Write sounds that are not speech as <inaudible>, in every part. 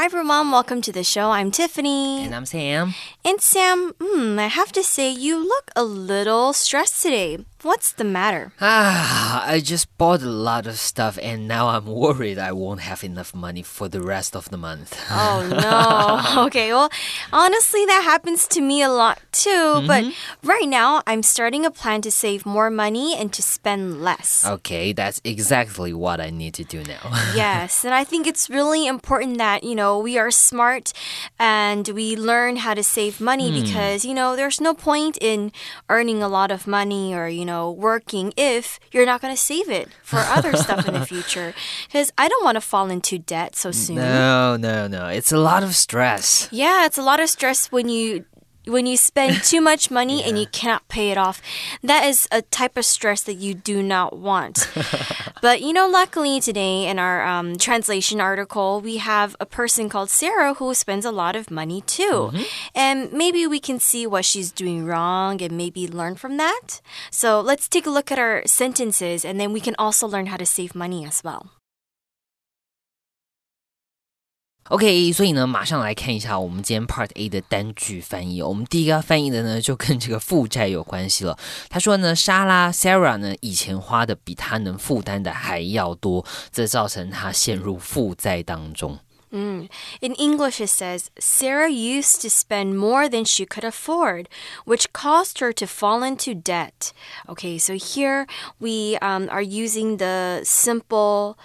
Hi everyone, welcome to the show. I'm Tiffany. And I'm Sam. And Sam, hmm, I have to say you look a little stressed today. What's the matter? Ah, I just bought a lot of stuff and now I'm worried I won't have enough money for the rest of the month. Oh <laughs> no. <laughs> okay, well, honestly, that happens to me a lot too. Mm -hmm. But right now, I'm starting a plan to save more money and to spend less. Okay, that's exactly what I need to do now. <laughs> yes, and I think it's really important that, you know, we are smart and we learn how to save money hmm. because, you know, there's no point in earning a lot of money or, you know, know, working if you're not going to save it for other <laughs> stuff in the future. Because I don't want to fall into debt so soon. No, no, no. It's a lot of stress. Yeah, it's a lot of stress when you when you spend too much <laughs> money yeah. and you cannot pay it off, that is a type of stress that you do not want. <laughs> but you know, luckily today in our um, translation article, we have a person called Sarah who spends a lot of money too. Mm -hmm. And maybe we can see what she's doing wrong and maybe learn from that. So let's take a look at our sentences and then we can also learn how to save money as well. OK，所以呢，马上来看一下我们今天 Part A 的单句翻译。我们第一个要翻译的呢，就跟这个负债有关系了。他说呢，莎拉 Sarah 呢，以前花的比他能负担的还要多，这造成他陷入负债当中。Mm. In English, it says Sarah used to spend more than she could afford, which caused her to fall into debt. Okay, so here we um, are using the simple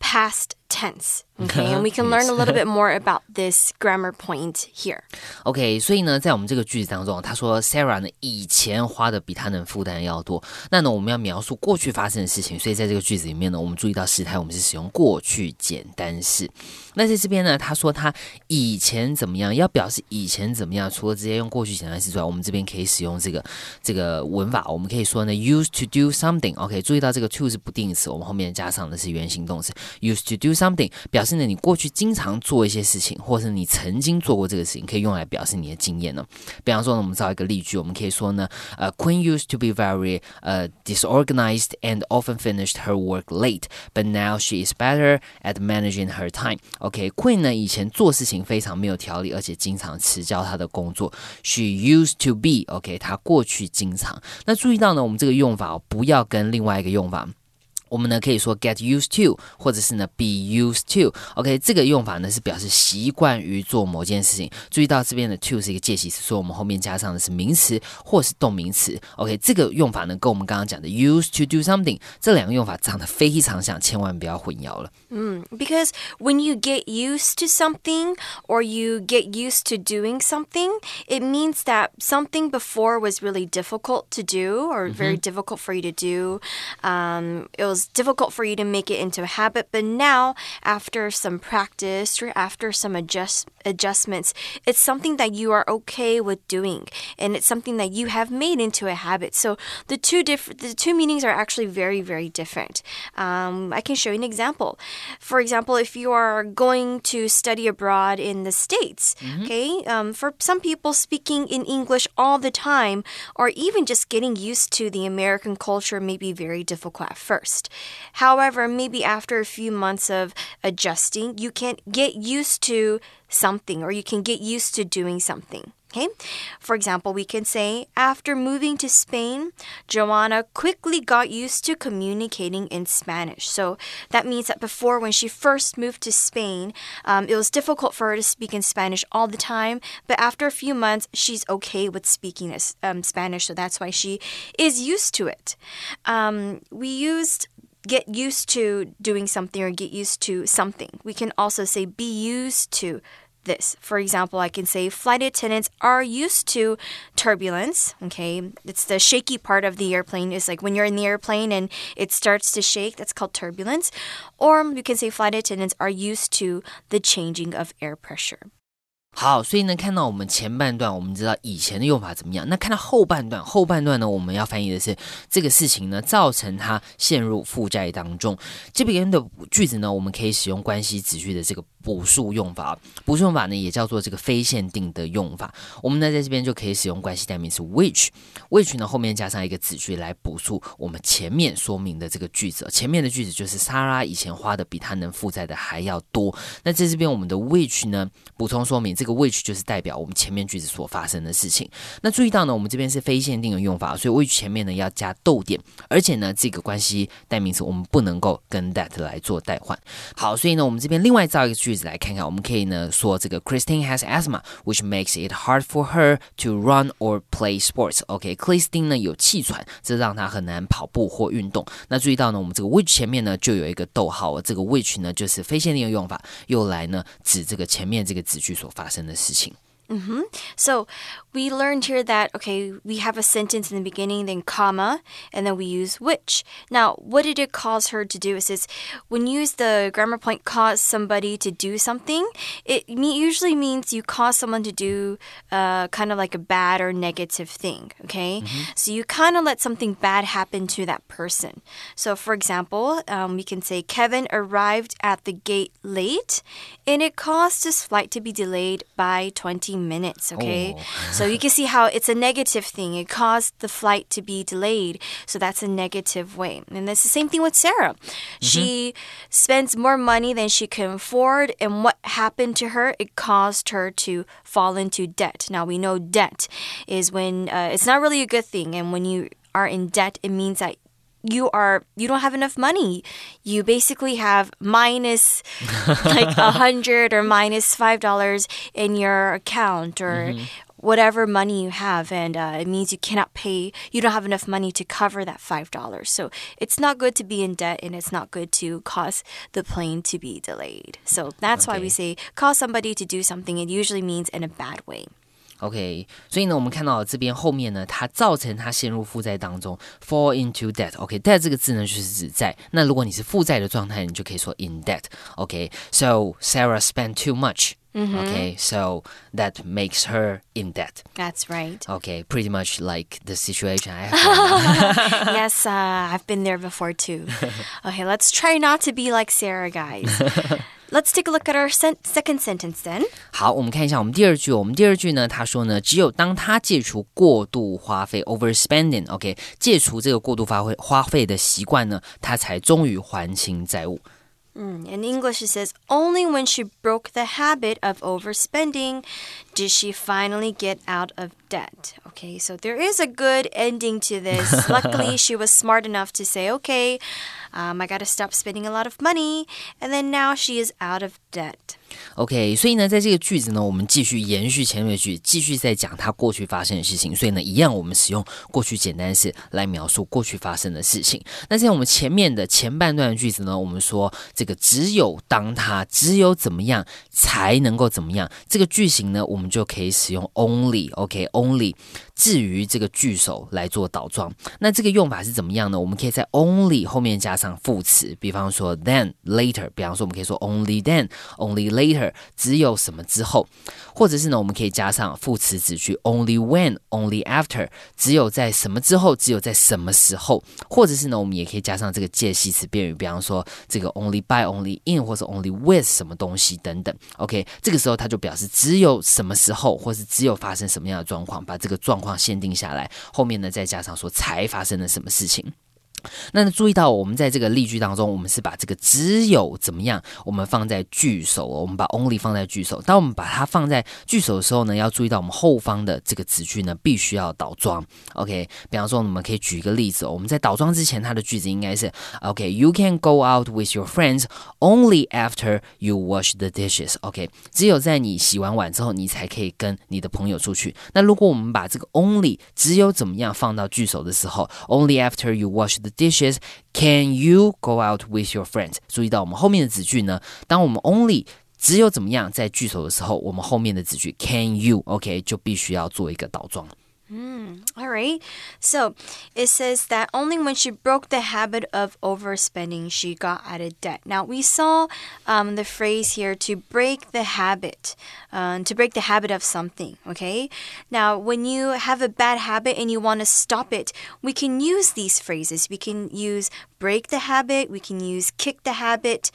past tense. Okay, and we can learn a little bit more about this grammar point here. OK，所以呢，在我们这个句子当中，他说 Sarah 呢以前花的比他能负担要多。那呢，我们要描述过去发生的事情，所以在这个句子里面呢，我们注意到时态，我们是使用过去简单式。那在这边呢，他说他以前怎么样，要表示以前怎么样，除了直接用过去简单式之外，我们这边可以使用这个这个文法，我们可以说呢，used to do something。OK，注意到这个 to 是不定词，我们后面加上的是原形动词，used to do something，表示 呢你过去经常做一些事情，或是你曾经做过这个事情，可以用来表示你的经验呢。比方说呢，我们造一个例句，我们可以说呢，呃，Queen used to be very 呃 disorganized and often finished her work late，but now she is better at managing her time。OK，Queen 呢以前做事情非常没有条理，而且经常迟交她的工作。She used to be OK，她过去经常。那注意到呢，我们这个用法不要跟另外一个用法。我们呢可以说 get used to，或者是呢 be used to。OK，这个用法呢是表示习惯于做某件事情。注意到这边的 to 是一个介系词，所以我们后面加上的是名词或是动名词。OK，这个用法呢跟我们刚刚讲的 used to do something 这两个用法长得非常像，千万不要混淆了。嗯，because when you get used to something or you get used to doing something, it means that something before was really difficult to do or very difficult for you to do. Um, it was difficult for you to make it into a habit, but now, after some practice or after some adjust, adjustments, it's something that you are okay with doing, and it's something that you have made into a habit. So the two different, the two meanings are actually very, very different. Um, I can show you an example. For example, if you are going to study abroad in the States, mm -hmm. okay, um, for some people, speaking in English all the time, or even just getting used to the American culture, may be very difficult at first. However, maybe after a few months of adjusting, you can get used to something or you can get used to doing something. Okay. For example, we can say, after moving to Spain, Joanna quickly got used to communicating in Spanish. So that means that before, when she first moved to Spain, um, it was difficult for her to speak in Spanish all the time. But after a few months, she's okay with speaking um, Spanish. So that's why she is used to it. Um, we used get used to doing something or get used to something. We can also say be used to this. For example, I can say flight attendants are used to turbulence. Okay, it's the shaky part of the airplane. It's like when you're in the airplane and it starts to shake, that's called turbulence. Or you can say flight attendants are used to the changing of air pressure. 好，所以呢，看到我们前半段，我们知道以前的用法怎么样。那看到后半段，后半段呢，我们要翻译的是这个事情呢，造成他陷入负债当中。这边的句子呢，我们可以使用关系子句的这个补数用法。补数用法呢，也叫做这个非限定的用法。我们呢在这边就可以使用关系代名词 which，which 呢后面加上一个子句来补数我们前面说明的这个句子。前面的句子就是莎拉以前花的比她能负债的还要多。那在这边我们的 which 呢补充说明，这个 which 就是代表我们前面句子所发生的事情。那注意到呢，我们这边是非限定的用法，所以 which 前面呢要加逗点，而且呢这个关系代名词我们不能够跟 that 来做代换。好，所以呢我们这边另外造一个句子来看看，我们可以呢。说这个 Christine has asthma, which makes it hard for her to run or play sports. OK，Christine、呢有气喘，这让她很难跑步或运动。那注意到呢，我们这个 which 前面呢就有一个逗号，这个 which 呢就是非限定的用法，用来呢指这个前面这个子句所发生的事情。Mm-hmm. So we learned here that, okay, we have a sentence in the beginning, then comma, and then we use which. Now, what did it cause her to do? It says when you use the grammar point cause somebody to do something, it usually means you cause someone to do uh, kind of like a bad or negative thing, okay? Mm-hmm. So you kind of let something bad happen to that person. So, for example, um, we can say Kevin arrived at the gate late and it caused his flight to be delayed by 20 minutes, okay? Oh. so you can see how it's a negative thing. It caused the flight to be delayed. So that's a negative way. And it's the same thing with Sarah. Mm-hmm. She spends more money than she can afford. And what happened to her? It caused her to fall into debt. Now we know debt is when uh, it's not really a good thing. And when you are in debt, it means that you are you don't have enough money. You basically have minus <laughs> like a hundred or minus five dollars in your account or mm -hmm. whatever money you have and uh, it means you cannot pay you don't have enough money to cover that five dollars. So it's not good to be in debt and it's not good to cause the plane to be delayed. So that's okay. why we say cause somebody to do something. It usually means in a bad way OK，所以呢，我们看到这边后面呢，它造成它陷入负债当中，fall into debt。OK，debt 这个字呢，就是指债。那如果你是负债的状态，你就可以说 in debt。OK，so Sarah spent too much。Okay, so that makes her in debt. That's right. Okay, pretty much like the situation I have. <laughs> yes, uh, I've been there before too. <laughs> Okay, let's try not to be like Sarah, guys. Let's take a look at our second sentence then. 好，我们看一下我们第二句。我们第二句呢，他说呢，只有当他戒除过度花费 （overspending），OK，戒除这个过度花费花费的习惯呢，他才终于还清债务。Mm, in English, it says, only when she broke the habit of overspending did she finally get out of debt. Okay, so there is a good ending to this. <laughs> Luckily, she was smart enough to say, okay, um, I got to stop spending a lot of money. And then now she is out of debt. OK，所以呢，在这个句子呢，我们继续延续前面的句，继续在讲他过去发生的事情。所以呢，一样我们使用过去简单式来描述过去发生的事情。那在我们前面的前半段句子呢，我们说这个只有当他只有怎么样才能够怎么样，这个句型呢，我们就可以使用 only。OK，only。至于这个句首来做倒装，那这个用法是怎么样呢？我们可以在 only 后面加上副词，比方说 then later，比方说我们可以说 only then，only later，Later，只有什么之后，或者是呢，我们可以加上副词子句 only when，only after，只有在什么之后，只有在什么时候，或者是呢，我们也可以加上这个介系词变语，比方说这个 only by，only in，或者 only with 什么东西等等。OK，这个时候它就表示只有什么时候，或是只有发生什么样的状况，把这个状况限定下来，后面呢再加上说才发生了什么事情。那注意到，我们在这个例句当中，我们是把这个只有怎么样，我们放在句首，我们把 only 放在句首。当我们把它放在句首的时候呢，要注意到我们后方的这个子句呢，必须要倒装。OK，比方说，我们可以举一个例子，我们在倒装之前，它的句子应该是 OK，You can go out with your friends only after you wash the dishes。OK，只有在你洗完碗之后，你才可以跟你的朋友出去。那如果我们把这个 only 只有怎么样放到句首的时候，only after you wash the dishes. Can you go out with your friends？注意到我们后面的子句呢？当我们 only 只有怎么样在句首的时候，我们后面的子句 can you OK 就必须要做一个倒装。Mm, all right. So it says that only when she broke the habit of overspending, she got out of debt. Now we saw um, the phrase here to break the habit, um, to break the habit of something. Okay. Now when you have a bad habit and you want to stop it, we can use these phrases. We can use break the habit. We can use kick the habit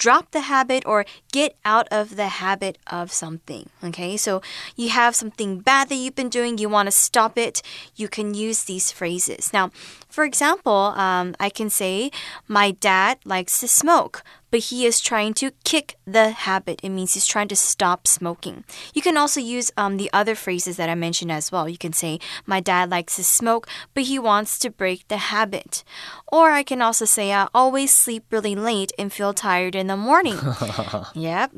drop the habit or get out of the habit of something. Okay, so you have something bad that you've been doing, you want to stop it, you can use these phrases. Now, for example, um, I can say, My dad likes to smoke but he is trying to kick the habit. It means he's trying to stop smoking. You can also use um, the other phrases that I mentioned as well. You can say, My dad likes to smoke, but he wants to break the habit. Or I can also say, I always sleep really late and feel tired in the morning. <laughs> yep.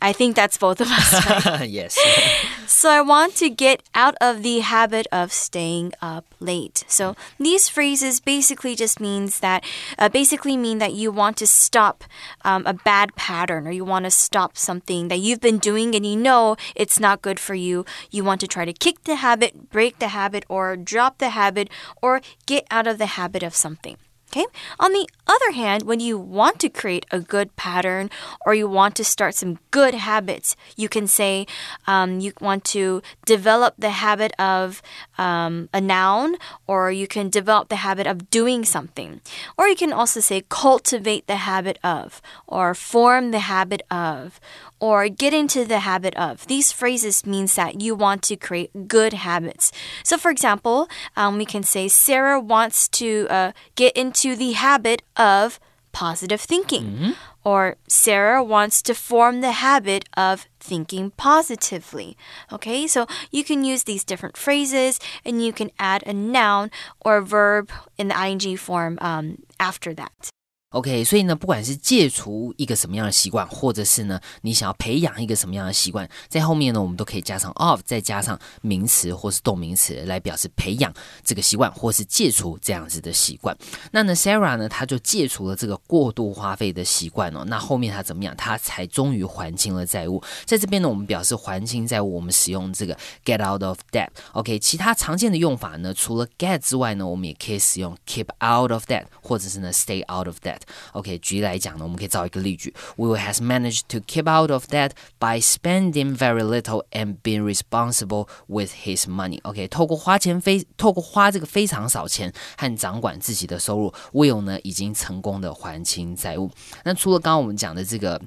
I think that's both of us. Right? <laughs> yes. <laughs> so I want to get out of the habit of staying up late. So these phrases basically just means that uh, basically mean that you want to stop um, a bad pattern or you want to stop something that you've been doing and you know it's not good for you. You want to try to kick the habit, break the habit, or drop the habit, or get out of the habit of something. Okay. On the other hand, when you want to create a good pattern or you want to start some good habits, you can say um, you want to develop the habit of um, a noun or you can develop the habit of doing something. Or you can also say cultivate the habit of or form the habit of or get into the habit of. These phrases means that you want to create good habits. So, for example, um, we can say Sarah wants to uh, get into the habit of positive thinking. Mm -hmm. Or Sarah wants to form the habit of thinking positively. Okay, so you can use these different phrases and you can add a noun or a verb in the ing form um, after that. OK，所以呢，不管是戒除一个什么样的习惯，或者是呢，你想要培养一个什么样的习惯，在后面呢，我们都可以加上 of，再加上名词或是动名词来表示培养这个习惯，或是戒除这样子的习惯。那呢，Sarah 呢，他就戒除了这个过度花费的习惯哦。那后面他怎么样？他才终于还清了债务。在这边呢，我们表示还清债务，我们使用这个 get out of debt。OK，其他常见的用法呢，除了 get 之外呢，我们也可以使用 keep out of debt，或者是呢 stay out of debt。OK，举例来讲呢，我们可以造一个例句：Will has managed to keep out of debt by spending very little and being responsible with his money。OK，透过花钱非透过花这个非常少钱和掌管自己的收入，Will 呢已经成功的还清债务。那除了刚刚我们讲的这个。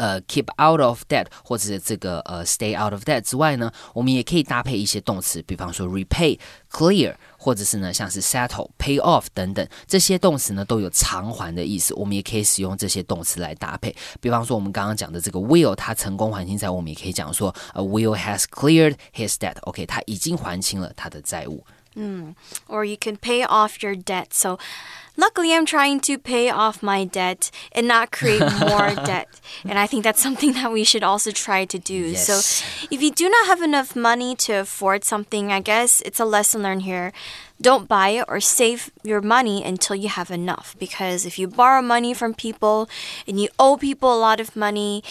呃，keep out of debt 或者是这个呃 stay out of debt 之外呢，我们也可以搭配一些动词，比方说 repay、clear，或者是呢像是 settle、pay off 等等，这些动词呢都有偿还的意思，我们也可以使用这些动词来搭配。比方说我们刚刚讲的这个 Will，他成功还清债务，我们也可以讲说，呃，Will has cleared his debt。OK，他已经还清了他的债务。Hmm. 嗯，or you can pay off your debt. So Luckily, I'm trying to pay off my debt and not create more <laughs> debt. And I think that's <laughs> something that we should also try to do. Yes. So, if you do not have enough money to afford something, I guess it's a lesson learned here. Don't buy it or save your money until you have enough. Because if you borrow money from people and you owe people a lot of money,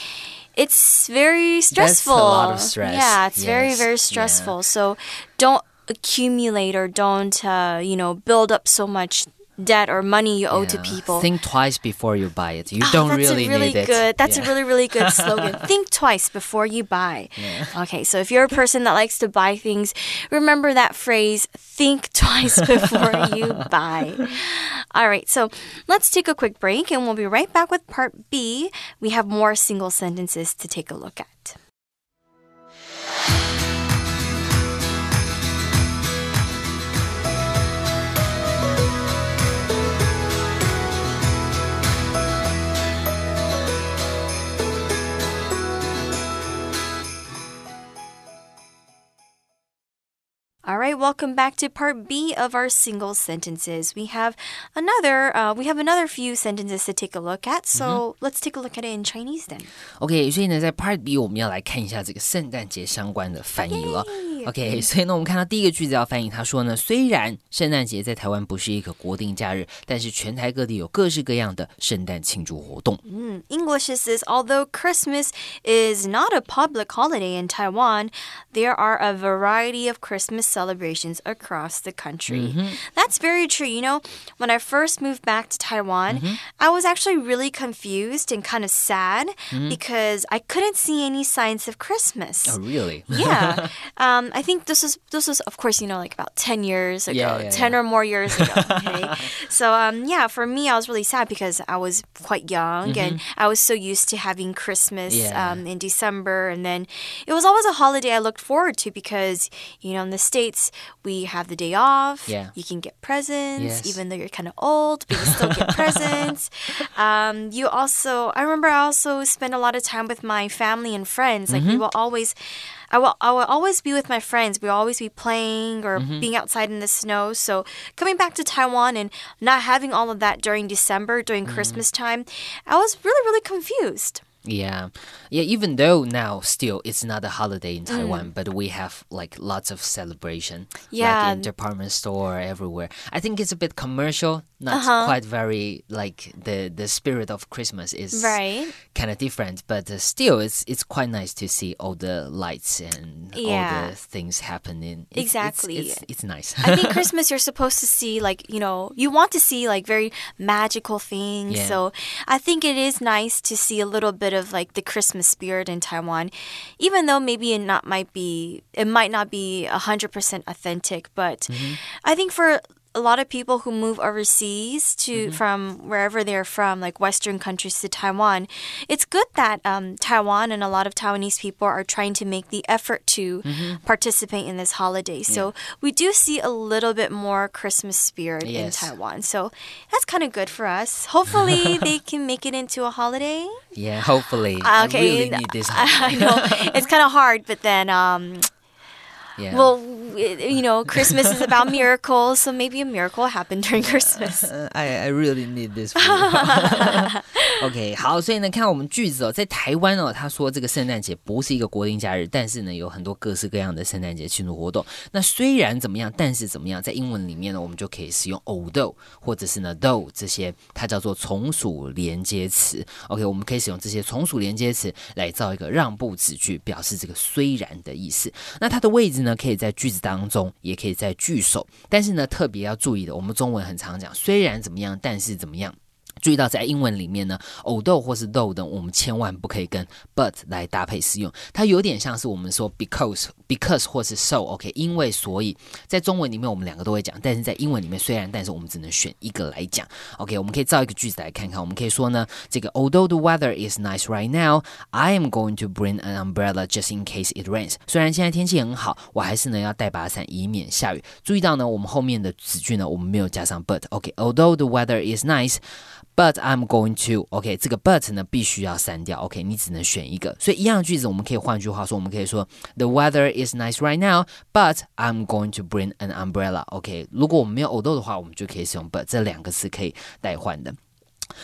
it's very stressful. That's a lot of stress. Yeah, it's yes. very, very stressful. Yeah. So don't accumulate or don't, uh, you know, build up so much debt or money you owe yeah. to people. Think twice before you buy it. You oh, don't really, really need good, it. That's yeah. a really, really good <laughs> slogan. Think twice before you buy. Yeah. Okay, so if you're a person that likes to buy things, remember that phrase think twice <laughs> before you buy. All right, so let's take a quick break and we'll be right back with part B. We have more single sentences to take a look at. right, welcome back to part B of our single sentences. We have another uh, we have another few sentences to take a look at. So mm -hmm. let's take a look at it in Chinese then. OK，所以呢，在 Part B 我们要来看一下这个圣诞节相关的翻译了。 OK，所以呢，我们看到第一个句子要翻译，他说呢，虽然圣诞节在台湾不是一个国定假日，但是全台各地有各式各样的圣诞庆祝活动。嗯，English says although Christmas is not a public holiday in Taiwan, there are a variety of Christmas celebrations across the country. Mm -hmm. That's very true. You know, when I first moved back to Taiwan, mm -hmm. I was actually really confused and kind of sad mm -hmm. because I couldn't see any signs of Christmas. Oh, really? yeah. <laughs> Um, um, I think this is this was of course you know like about ten years ago, Yeah, yeah, ten yeah. or more years ago. <laughs> Okay, so um, yeah, for me I was really sad because I was quite young and I was so used to having Christmas Mm-hmm. Um, in December, and then it was always a holiday I looked forward to because you know in the states we have the day off. Yeah. you can get presents Yes. even though you're kind of old, but you still get <laughs> presents. Um, you also, I remember I also spent a lot of time with my family and friends. Like we Mm-hmm. will always, I will, I will always be with my friends. We'll always be playing or Mm-hmm. being outside in the snow. So coming back to Taiwan and not having all of that during December, during Mm-hmm. Christmas time, I was really, really confused. Yeah. Yeah, even though now still it's not a holiday in Mm. Taiwan, but we have like lots of celebration. Yeah. Like in department store everywhere. I think it's a bit commercial, not Uh-huh. quite very like the the spirit of Christmas is Right. kind of different, but uh, still it's it's quite nice to see all the lights and all the things happening. It's- it's- Exactly. It's it's, nice. I think <laughs> Christmas you're supposed to see like, you know, you want to see like very magical things. Yeah. So I think it is nice to see a little bit of like the Christmas spirit in Taiwan. Even though maybe it not might be it might not be 100% authentic, but Mm-hmm. I think for a lot of people who move overseas to Mm-hmm. from wherever they're from, like Western countries to Taiwan, it's good that um, Taiwan and a lot of Taiwanese people are trying to make the effort to Mm-hmm. participate in this holiday. So we do see a little bit more Christmas spirit in Taiwan. So that's kind of good for us. Hopefully <laughs> they can make it into a holiday. yeah, hopefully. Uh, I okay, really need this. <laughs> I know <laughs> it's kind of hard, but then um, yeah. Well, you know, Christmas is about <laughs> miracles, so maybe a miracle happened during Christmas. Uh, I I really need this. <laughs> OK，好，所以呢，看我们句子哦，在台湾哦，他说这个圣诞节不是一个国定假日，但是呢，有很多各式各样的圣诞节庆祝活动。那虽然怎么样，但是怎么样，在英文里面呢，我们就可以使用 although 或者是呢 though 这些，它叫做从属连接词。OK，我们可以使用这些从属连接词来造一个让步子句，表示这个虽然的意思。那它的位置呢，可以在句子当中，也可以在句首。但是呢，特别要注意的，我们中文很常讲，虽然怎么样，但是怎么样。注意到在英文里面呢，although 或是 though 等，我们千万不可以跟 but 来搭配使用。它有点像是我们说 because because 或是 so，OK，、因为所以，在中文里面我们两个都会讲，但是在英文里面虽然，但是我们只能选一个来讲。OK，我们可以造一个句子来看看。我们可以说呢，这个 although the weather is nice right now, I am going to bring an umbrella just in case it rains。虽然现在天气很好，我还是呢要带把伞，以免下雨。注意到呢，我们后面的子句呢，我们没有加上 but。OK，although、the weather is nice。But I'm going to OK，这个 but 呢必须要删掉。OK，你只能选一个。所以一样的句子，我们可以换句话说，我们可以说 The weather is nice right now, but I'm going to bring an umbrella。OK，如果我们没有 although 的话，我们就可以使用 but 这两个是可以代换的。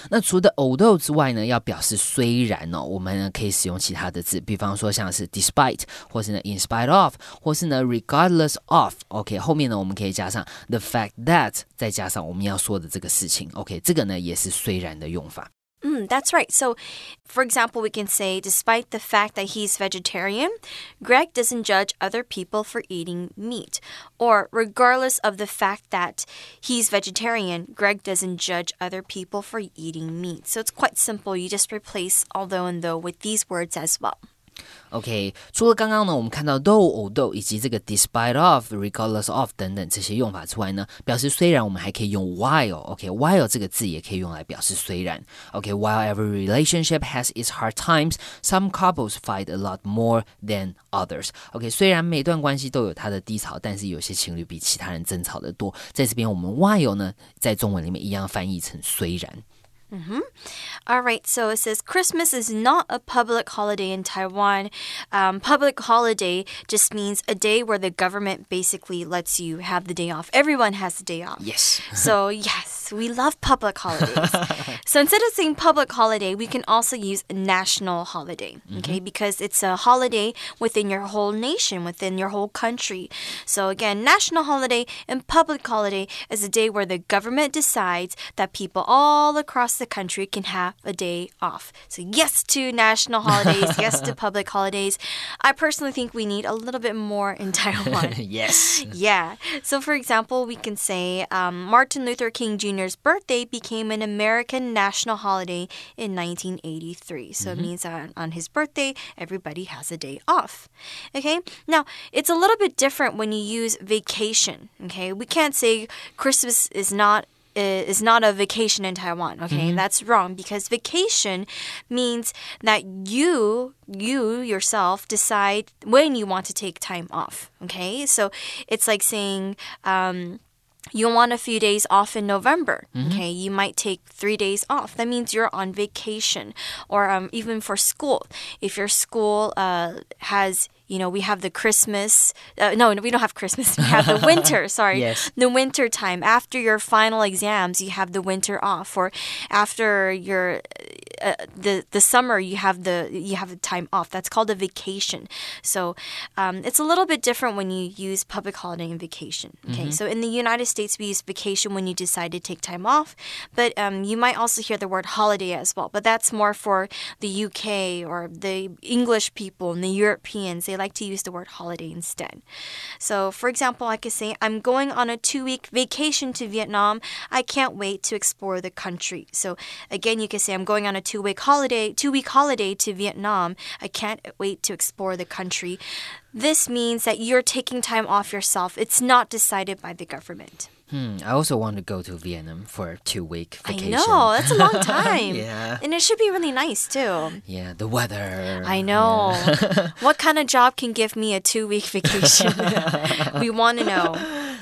那除了 although 之外呢，要表示虽然哦，我们呢可以使用其他的字，比方说像是 despite，或是呢 in spite of，或是呢 regardless of。OK，后面呢我们可以加上 the fact that，再加上我们要说的这个事情。OK，这个呢也是虽然的用法。Mm, that's right. So, for example, we can say, despite the fact that he's vegetarian, Greg doesn't judge other people for eating meat. Or, regardless of the fact that he's vegetarian, Greg doesn't judge other people for eating meat. So, it's quite simple. You just replace although and though with these words as well. OK，除了刚刚呢，我们看到 though、although 以及这个 despite of、regardless of 等等这些用法之外呢，表示虽然我们还可以用 while。OK，while、这个字也可以用来表示虽然。OK，while、every relationship has its hard times, some couples fight a lot more than others。OK，虽然每段关系都有它的低潮，但是有些情侣比其他人争吵的多。在这边，我们 while 呢，在中文里面一样翻译成虽然。All right, so it says Christmas is not a public holiday in Taiwan. Um, public holiday just means a day where the government basically lets you have the day off. Everyone has the day off. Yes. So, yes, we love public holidays. <laughs> so, instead of saying public holiday, we can also use national holiday, okay? Because it's a holiday within your whole nation, within your whole country. So, again, national holiday and public holiday is a day where the government decides that people all across the country can have a day off. So, yes to national holidays, yes to <laughs> public holidays. I personally think we need a little bit more in Taiwan. <laughs> yes. Yeah. So, for example, we can say um, Martin Luther King Jr.'s birthday became an American national holiday in 1983. So, it mm-hmm. means that on his birthday, everybody has a day off. Okay. Now, it's a little bit different when you use vacation. Okay. We can't say Christmas is not eh, is not a vacation in Taiwan. Okay, mm-hmm. that's wrong because vacation means that you you yourself decide when you want to take time off. Okay, so it's like saying. Um, you want a few days off in November. Okay, you might take three days off. That means you're on vacation, or um, even for school. If your school uh, has you know, we have the Christmas. Uh, no, we don't have Christmas. We have the <laughs> winter. Sorry, Yes. the winter time. After your final exams, you have the winter off, or after your uh, the the summer, you have the you have the time off. That's called a vacation. So um, it's a little bit different when you use public holiday and vacation. Okay, so in the United States, we use vacation when you decide to take time off, but um, you might also hear the word holiday as well. But that's more for the UK or the English people and the Europeans. They like to use the word holiday instead. So, for example, I could say, I'm going on a two week vacation to Vietnam. I can't wait to explore the country. So, again, you could say, I'm going on a two week holiday, two week holiday to Vietnam. I can't wait to explore the country. This means that you're taking time off yourself. It's not decided by the government. Hmm, I also want to go to Vietnam for a two week vacation. I know, that's a long <laughs> time. Yeah. And it should be really nice too. Yeah, the weather. I know. <laughs> what kind of job can give me a two week vacation? <laughs> we want to know.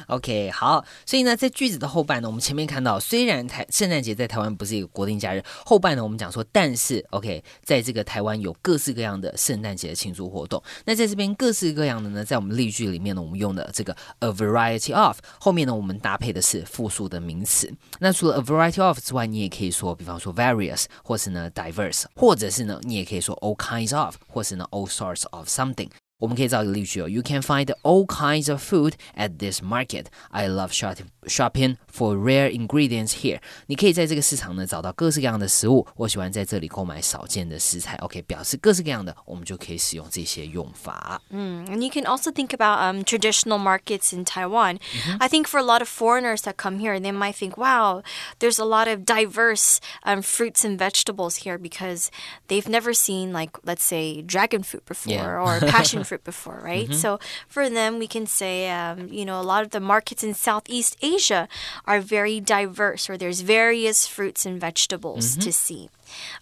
OK，好，所以呢，在句子的后半呢，我们前面看到，虽然台圣诞节在台湾不是一个国定假日，后半呢，我们讲说，但是 OK，在这个台湾有各式各样的圣诞节的庆祝活动。那在这边各式各样的呢，在我们例句里面呢，我们用的这个 a variety of 后面呢，我们搭配的是复数的名词。那除了 a variety of 之外，你也可以说，比方说 various，或是呢 diverse，或者是呢，你也可以说 all kinds of，或是呢 all sorts of something。我们可以造一个例句哦，You can find all kinds of food at this market. I love shopping shopping for rare ingredients here. 你可以在这个市场呢找到各式各样的食物。我喜欢在这里购买少见的食材。OK，表示各式各样的，我们就可以使用这些用法。 Mm, and you can also think about um, traditional markets in Taiwan. I think for a lot of foreigners that come here, they might think, wow, there's a lot of diverse um, fruits and vegetables here because they've never seen, like, let's say, dragon fruit before Yeah. or passion fruit <laughs> before, right? So for them, we can say, um, you know, a lot of the markets in Southeast Asia are very diverse, or there's various fruits and vegetables to see.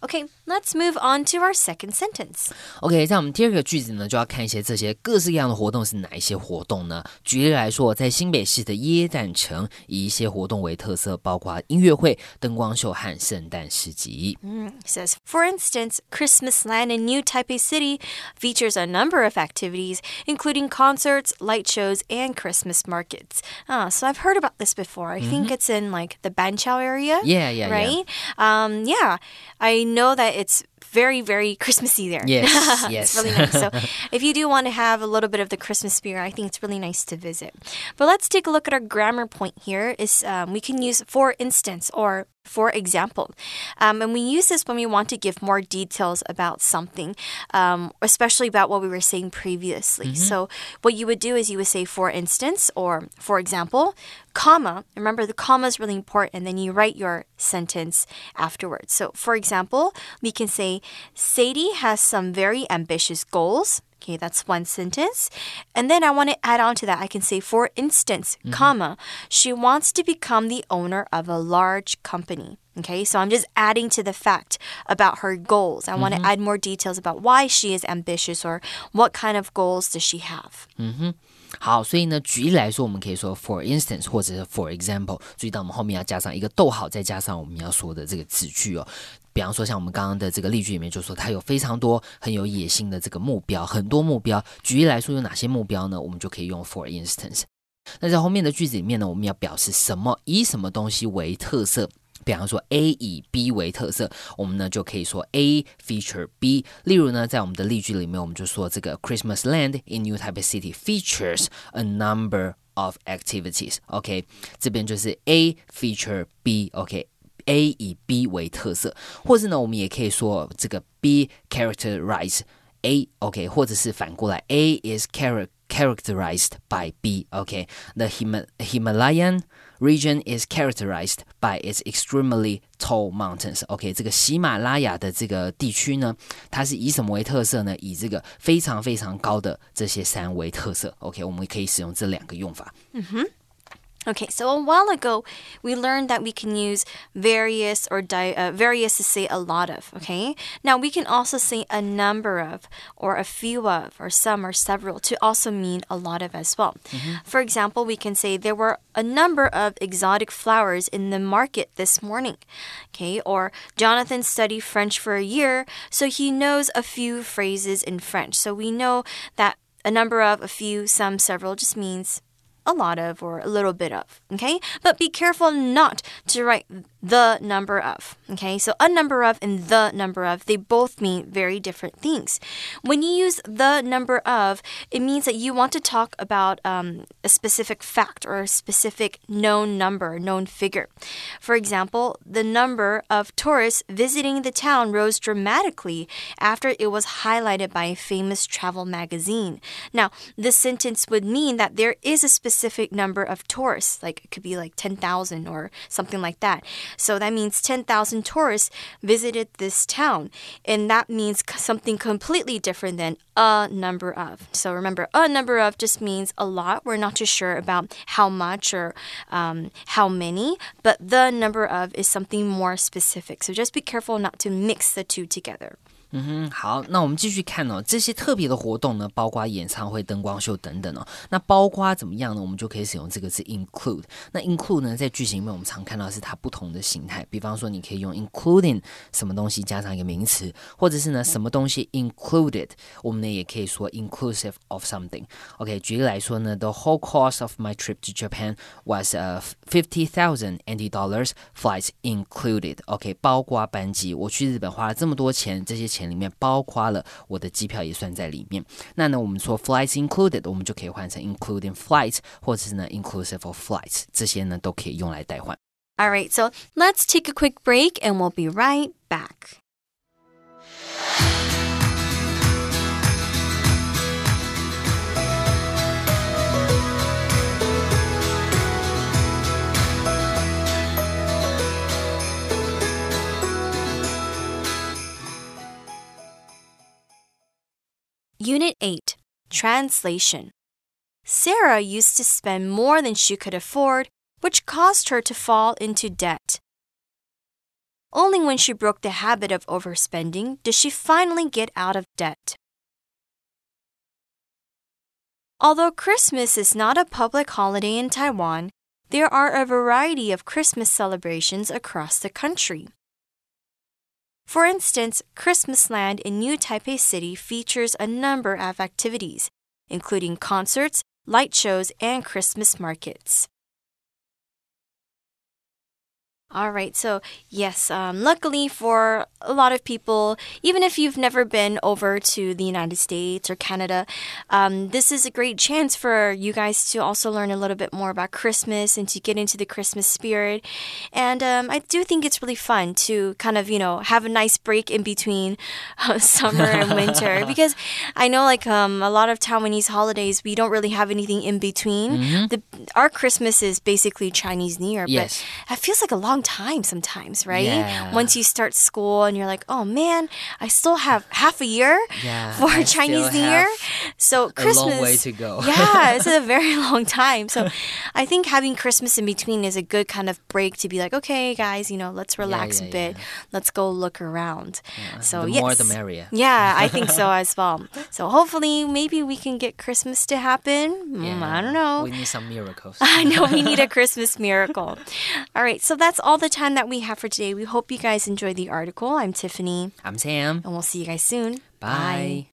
Okay, let's move on to our second sentence. OK，在我们第二个句子呢，就要看一些这些各式各样的活动是哪一些活动呢？举例来说，在新北市的耶诞城，以一些活动为特色，包括音乐会、灯光秀和圣诞市集。 It says, for instance, Christmas Land in New Taipei City features a number of activities, including concerts, light shows, and Christmas markets. Ah, so I've heard about this before. I think it's in like the Banqiao area. Yeah, yeah, yeah. right. Um, yeah, I know that it's very, very Christmassy there. Yes, <laughs> it's yes. really nice. So, if you do want to have a little bit of the Christmas spirit, I think it's really nice to visit. But let's take a look at our grammar point here. Is um, we can use for instance or for example, um, and we use this when we want to give more details about something, um, especially about what we were saying previously. So, what you would do is you would say for instance or for example, comma. Remember, the comma is really important, and then you write your sentence afterwards. So, for example, we can say Sadie has some very ambitious goals. Okay, that's one sentence. And then I want to add on to that. I can say, for instance, comma, she wants to become the owner of a large company. Okay, so I'm just adding to the fact about her goals. I want to add more details about why she is ambitious or what kind of goals does she have. 好，所以呢，举例来说，我们可以说 for instance 或者是 for example。注意到我们后面要加上一个逗号，再加上我们要说的这个子句哦。 比方说，像我们刚刚的这个例句里面就说，他有非常多很有野心的这个目标，很多目标。举例来说，有哪些目标呢？我们就可以用 for instance。那在后面的句子里面呢，我们要表示什么，以什么东西为特色。比方说 A 以 B 为特色，我们呢就可以说 A feature B。例如呢，在我们的例句里面，我们就说这个 Christmas Land in New Taipei City features a number of activities。OK，这边就是 A feature B。OK。A 以 B 为特色，或者呢，我们也可以说这个 B characterize A，OK，、或者是反过来 A is characterized by B，OK，the、Hima Himalayan region is characterized by its extremely tall mountains。OK，这个喜马拉雅的这个地区呢，它是以什么为特色呢？以这个非常非常高的这些山为特色。OK，我们可以使用这两个用法。嗯哼 Okay, so a while ago, we learned that we can use various or di- uh, various to say a lot of. Okay, now we can also say a number of, or a few of, or some, or several to also mean a lot of as well. For example, we can say there were a number of exotic flowers in the market this morning. Okay, or Jonathan studied French for a year, so he knows a few phrases in French. So we know that a number of, a few, some, several just means a lot of or a little bit of. Okay? But be careful not to write the number of. Okay? So a number of and the number of, they both mean very different things. When you use the number of, it means that you want to talk about um, a specific fact or a specific known number, known figure. For example, the number of tourists visiting the town rose dramatically after it was highlighted by a famous travel magazine. Now, this sentence would mean that there is a specific number of tourists, like it could be like 10,000 or something like that. So that means 10,000 tourists visited this town. And that means something completely different than a number of. So remember, a number of just means a lot. We're not too sure about how much or um, how many, but the number of is something more specific. So just be careful not to mix the two together. 嗯哼，好，那我们继续看哦，这些特别的活动呢，包括演唱会、灯光秀等等哦。那包括怎么样呢？我们就可以使用这个字 include。那 include 呢，在句型里面我们常看到是它不同的形态，比方说你可以用 including 什么东西加上一个名词，或者是呢什么东西 included，我们呢也可以说 inclusive of something。OK，举例来说呢，the whole cost of my trip to Japan was uh fifty thousand NT dollars, flights included。OK，包括班机，我去日本花了这么多钱，这些钱里面包括了我的机票也算在里面。那呢，我们说 flights included，我们就可以换成 including flights，或者是呢 inclusive of flights，这些呢都可以用来代换。 All right, so let's take a quick break and we'll be right back. Unit 8 Translation Sarah used to spend more than she could afford, which caused her to fall into debt. Only when she broke the habit of overspending did she finally get out of debt. Although Christmas is not a public holiday in Taiwan, there are a variety of Christmas celebrations across the country. For instance, Christmasland in New Taipei City features a number of activities, including concerts, light shows, and Christmas markets. All right, so yes, um, luckily for a lot of people, even if you've never been over to the United States or Canada, um, this is a great chance for you guys to also learn a little bit more about Christmas and to get into the Christmas spirit. And um, I do think it's really fun to kind of, you know, have a nice break in between <laughs> uh, summer and winter <laughs> because I know, like, um, a lot of Taiwanese holidays, we don't really have anything in between. The, our Christmas is basically Chinese New Year, Yes. but it feels like a long time sometimes, right? Yeah. Once you start school and you're like, oh man, I still have half a year Yeah, for I <laughs> Chinese New Year. So A Christmas. long way to go. <laughs> yeah, it's a <laughs> very long time. So I think having Christmas in between is a good kind of break to be like, okay, guys, you know, let's relax yeah, a bit. Let's go look around. so the yes. more the merrier. Yeah, I think so as well. So hopefully, maybe we can get Christmas to happen. Mm, I don't know. We need some miracles. I know we need a Christmas miracle. All right, so that's all the time that we have for today. We hope you guys enjoyed the article. I'm Tiffany, I'm Sam. and we'll see you guys soon. Bye.